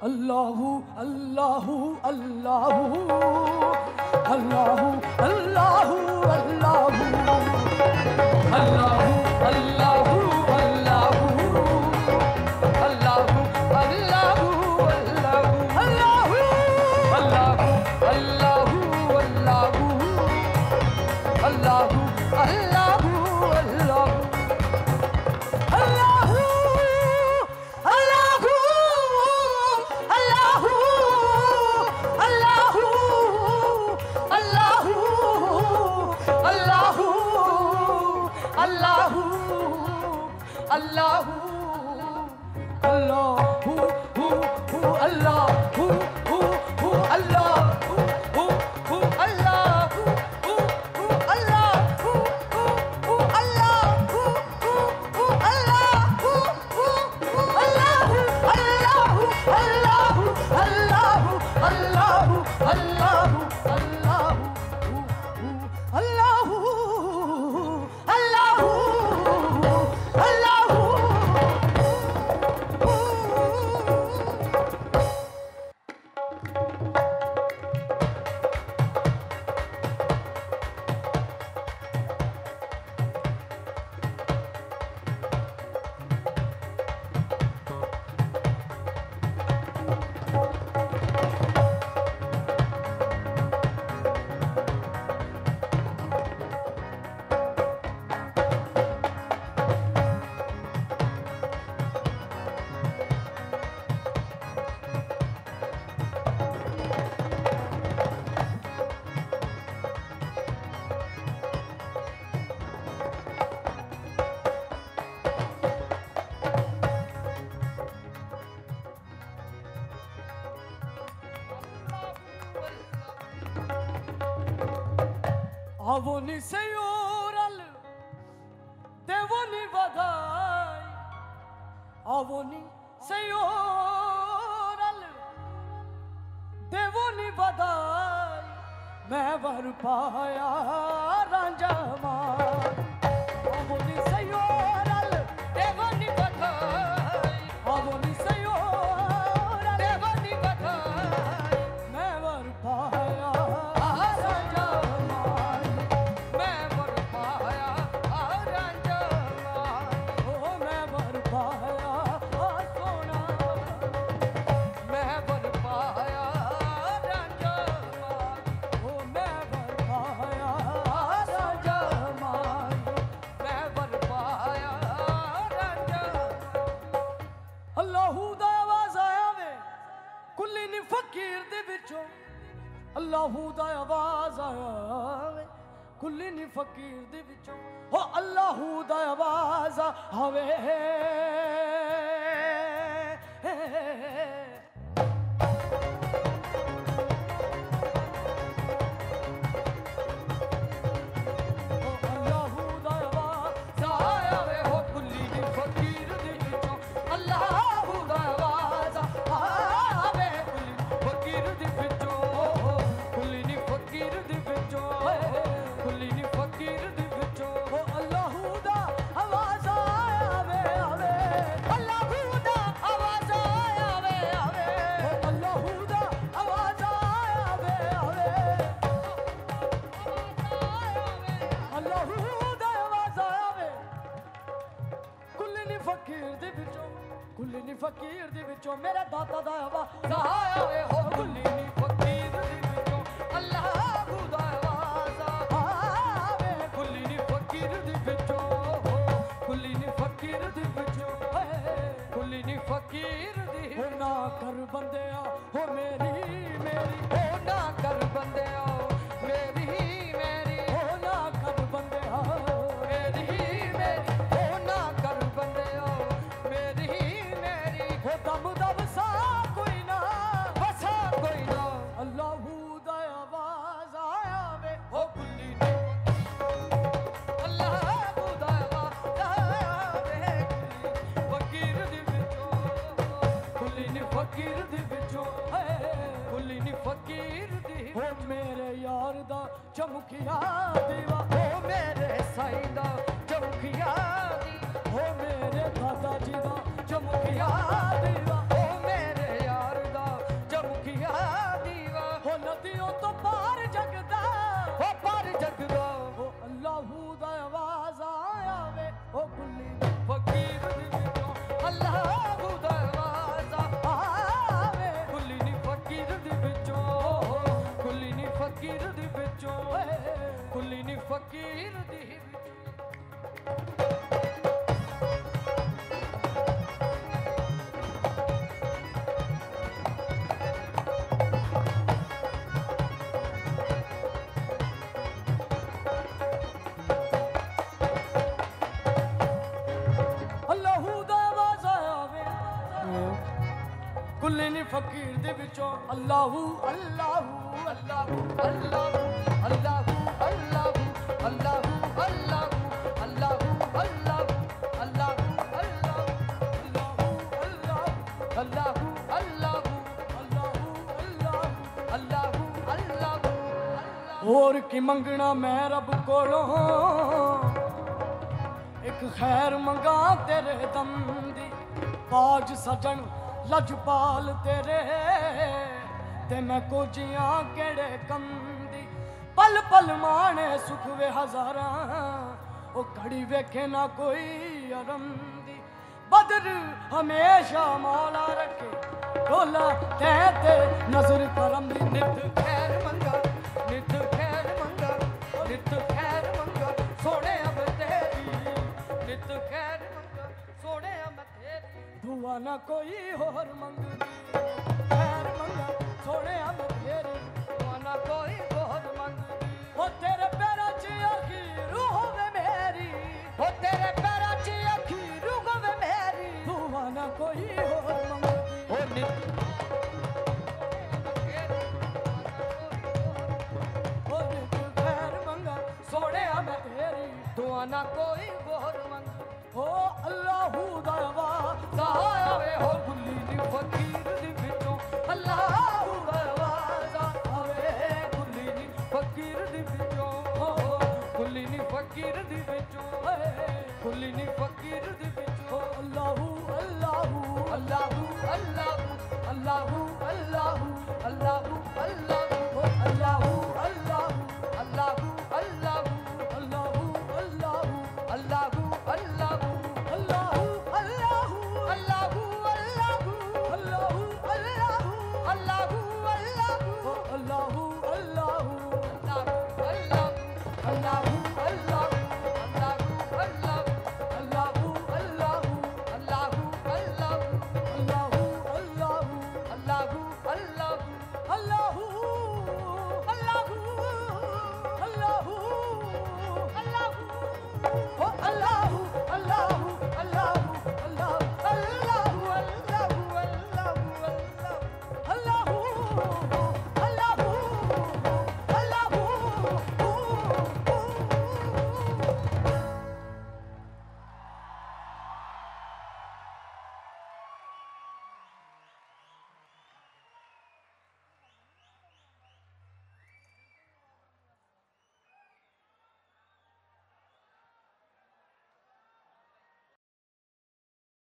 Allahu, Allahu, Allahu, Allahu, Allahu. Allahu, Allahu, Allahu. Avoni seioral, devoni vadai, avoni seioral, devoni vadai, ਮੈਂ ਵਰ ਪਾਇਆ ਰਾਂਝਾ ਮਾਂ ਲਾਹੂ ਦਾ ਆਵਾਜ਼ ਆਵੇ ਕੁੱਲੀ ਨੀ ਫਕੀਰ ਦੇ ਵਿੱਚੋਂ ਹੋ ਅੱਲਾਹੂ ਦਾ ਆਵਾਜ਼ ਆਵੇ जो मेरा दादा ਚਮਕੀਆ ਦੀਵਾ ਹੋ ਮੇਰੇ ਸਾਈਂ ਦਾ ਚਮਕੀਆ ਦੀ। ਹੋ ਮੇਰੇ ਦਾਦਾ ਜੀ ਦਾ ਚਮਕੀਆ ਦੀਵਾ ਕੁੱਲੇ ਨੀ ਫਕੀਰ ਦੇ ਵਿੱਚੋਂ ਅੱਲਾਹੂ ਅੱਲਾਹੂ ਅੱਲਾਹੂ ਅੱਲਾਹੂ ਅੱਲਾਹੂ ਅੱਲਾਹੂ ਅੱਲਾਹੂ ਅੱਲਾਹੂ ਅੱਲਾਹੂ ਅੱਲਾਹੂ ਅੱਲਾਹੂ ਅੱਲਾਹੂ ਅੱਲਾਹੂ ਅੱਲਾਹੂ ਅੱਲਾਹੂ ਅੱਲਾਹੂ ਅੱਲਾਹੂ ਹੋਰ ਕੀ ਮੰਗਣਾ ਮੈਂ ਰੱਬ ਕੋਲੋਂ ਇੱਕ ਖੈਰ ਮੰਗਾ ਤੇਰੇ ਦਮ ਦੀ ਬਾਜ ਸਜਣ ਲਜਪਾਲ ਤੇਰੇ ਤੇ ਮੈਂ ਕੋਜੀਆਂ ਕਿਹੜੇ ਕੰਮ ਦੀ? ਪਲ ਪਲ ਮਾਣੇ ਸੁਖ ਵੇ ਹਜ਼ਾਰਾਂ, ਉਹ ਘੜੀ ਵੇਖੇ ਨਾ ਕੋਈ ਅਰਮ ਦੀ। ਬਦਰ ਹਮੇਸ਼ਾ ਮੌਲਾ ਰੱਖੇ ਢੋਲਾ ਤੈ ਤੇ ਨਜ਼ਰ ਕਰਮ ਦੀ ਨਿਤ ਖੈਰ ਮੰਗਾ, ਨਿਤ ਦੁਆ ਨਾ ਕੋਈ ਹੋਰ ਮੰਗਦੀ ਖੈਰ ਮੰਗਾ ਸੋਹਣਿਆ ਮੈਂ ਤੇਰੀ ਦੁਆ ਨਾ ਕੋਈ ਹੋਰ ਮੰਗਦੀ ਹੋ ਤੇਰੇ ਪੈਰਾਂ 'ਚ ਅਖੀਰ ਹੋਵੇ ਮੇਰੀ। ਹੋ ਤੇਰੇ ਪੈਰਾਂ 'ਚ ਅਖੀਰ ਹੋਵੇ ਮੇਰੀ। ਦੁਆ ਨਾ ਕੋਈ ਹੋਰ ਮੰਗਦੀ ਹੋ ਨਿਤ ਹੋ ਨਿਤ ਖੈਰ ਮੰਗਾ ਸੋਹਣਿਆ ਮੈਂ ਤੇਰੀ ਦੁਆ ਨਾ ਕੋਈ ਫਕੀਰ ਦੀ ਵਿੱਚੋਂ ਏ ਗੁੱਲੀ ਦੀ ਫਕੀਰ ਦੀ